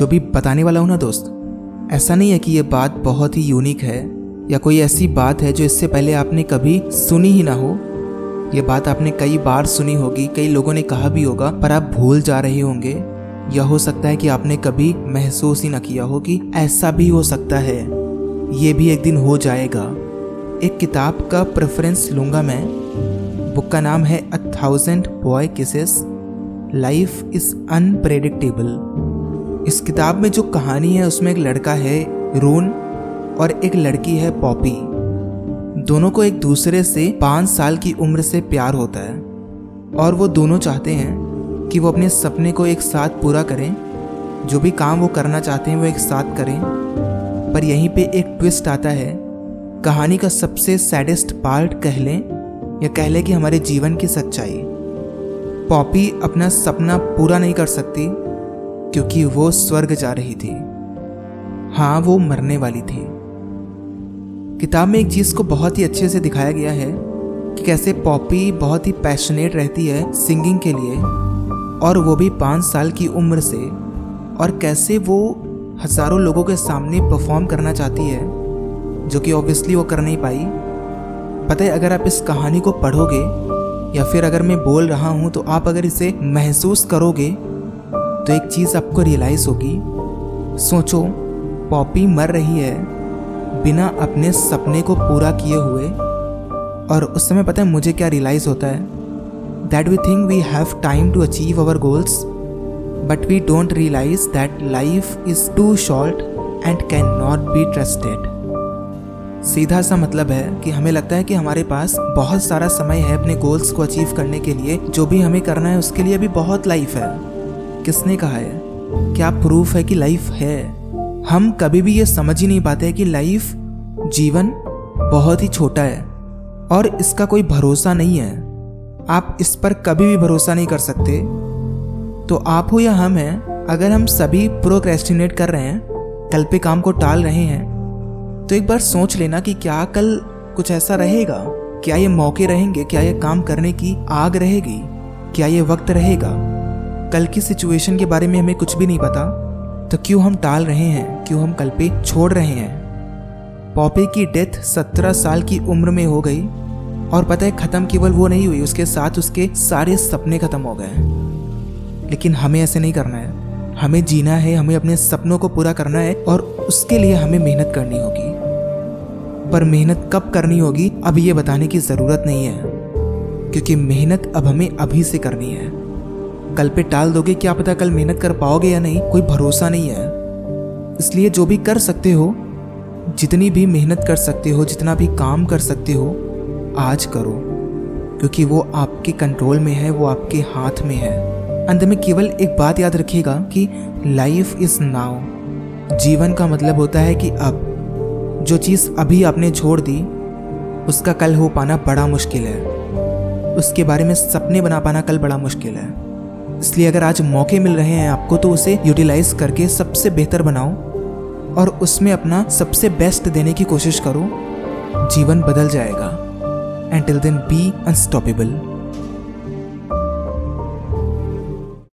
जो भी बताने वाला हूँ ना दोस्त, ऐसा नहीं है कि ये बात बहुत ही यूनिक है, या कोई ऐसी बात है जो इससे पहले आपने कभी सुनी ही ना हो। ये बात आपने कई बार सुनी होगी, कई लोगों ने कहा भी होगा, पर आप भूल जा रहे होंगे। या हो सकता है कि आपने कभी महसूस ही ना किया हो कि ऐसा भी हो सकता है। ये भी एक दिन हो जाएगा। एक किताब का प्रेफरेंस लूँगा मैं। बुक का नाम है a thousand boy kisses life is unpredictable इस किताब में जो कहानी है, उसमें एक लड़का है, रून, और एक लड़की है, पॉपी। दोनों को एक दूसरे से पाँच साल की उम्र से प्यार होता है, और वो दोनों चाहते हैं कि वो अपने सपने को एक साथ पूरा करें। जो भी काम वो करना चाहते हैं, वो एक साथ करें। पर यहीं पे एक ट्विस्ट आता है, कहानी का सबसे सैडेस्ट पार्ट कह लें, या कह लें कि हमारे जीवन की सच्चाई। पॉपी अपना सपना पूरा नहीं कर सकती क्योंकि वो स्वर्ग जा रही थी। हाँ वो मरने वाली थी। किताब में एक चीज़ को बहुत ही अच्छे से दिखाया गया है कि कैसे पॉपी बहुत ही पैशनेट रहती है सिंगिंग के लिए और वो भी पाँच साल की उम्र से और कैसे वो हज़ारों लोगों के सामने परफॉर्म करना चाहती है, जो कि ऑब्वियसली वो कर नहीं पाई। पता है, अगर आप इस कहानी को पढ़ोगे या फिर अगर मैं बोल रहा हूँ तो आप अगर इसे महसूस करोगे तो एक चीज़ आपको रियलाइज़ होगी। सोचो पॉपी मर रही है बिना अपने सपने को पूरा किए हुए। और उस समय पता है मुझे क्या रियलाइज़ होता है? That we think we have time to achieve our goals but we don't realise that life is too short and can not be trusted सीधा सा मतलब है कि हमें लगता है कि हमारे पास बहुत सारा समय है अपने गोल्स को अचीव करने के लिए। जो भी हमें करना है, उसके लिए भी बहुत लाइफ है। किसने कहा है? क्या प्रूफ है कि लाइफ है? हम कभी भी ये समझ ही नहीं पाते कि लाइफ जीवन बहुत ही छोटा है और इसका कोई भरोसा नहीं है। आप इस पर कभी भी भरोसा नहीं कर सकते। तो आप हो या हम हैं, अगर हम सभी प्रोक्रेस्टिनेट कर रहे हैं, कल पे काम को टाल रहे हैं तो एक बार सोच लेना कि क्या कल कुछ ऐसा रहेगा? क्या ये मौके रहेंगे? क्या ये काम करने की आग रहेगी? क्या ये वक्त रहेगा? कल की सिचुएशन के बारे में हमें कुछ भी नहीं पता तो क्यों हम टाल रहे हैं? क्यों हम कल पे छोड़ रहे हैं? पॉपी की डेथ सत्रह साल की उम्र में हो गई, और पता है खत्म केवल वो नहीं हुई, उसके साथ उसके सारे सपने खत्म हो गए। लेकिन हमें ऐसे नहीं करना है। हमें जीना है, हमें अपने सपनों को पूरा करना है, और उसके लिए हमें मेहनत करनी होगी। पर मेहनत कब करनी होगी, अब ये बताने की ज़रूरत नहीं है, क्योंकि मेहनत अब हमें अभी से करनी है। कल पे टाल दोगे क्या पता कल मेहनत कर पाओगे या नहीं, कोई भरोसा नहीं है। इसलिए जो भी कर सकते हो, जितनी भी मेहनत कर सकते हो, जितना भी काम कर सकते हो, आज करो। क्योंकि वो आपके कंट्रोल में है, वो आपके हाथ में है। अंत में केवल एक बात याद रखिएगा कि लाइफ इज़ नाउ जीवन का मतलब होता है कि अब। जो चीज़ अभी आपने छोड़ दी, उसका कल हो पाना बड़ा मुश्किल है। उसके बारे में सपने बना पाना कल बड़ा मुश्किल है। इसलिए अगर आज मौके मिल रहे हैं आपको तो उसे यूटिलाइज करके सबसे बेहतर बनाओ और उसमें अपना सबसे बेस्ट देने की कोशिश करो। जीवन बदल जाएगा। And till then be unstoppable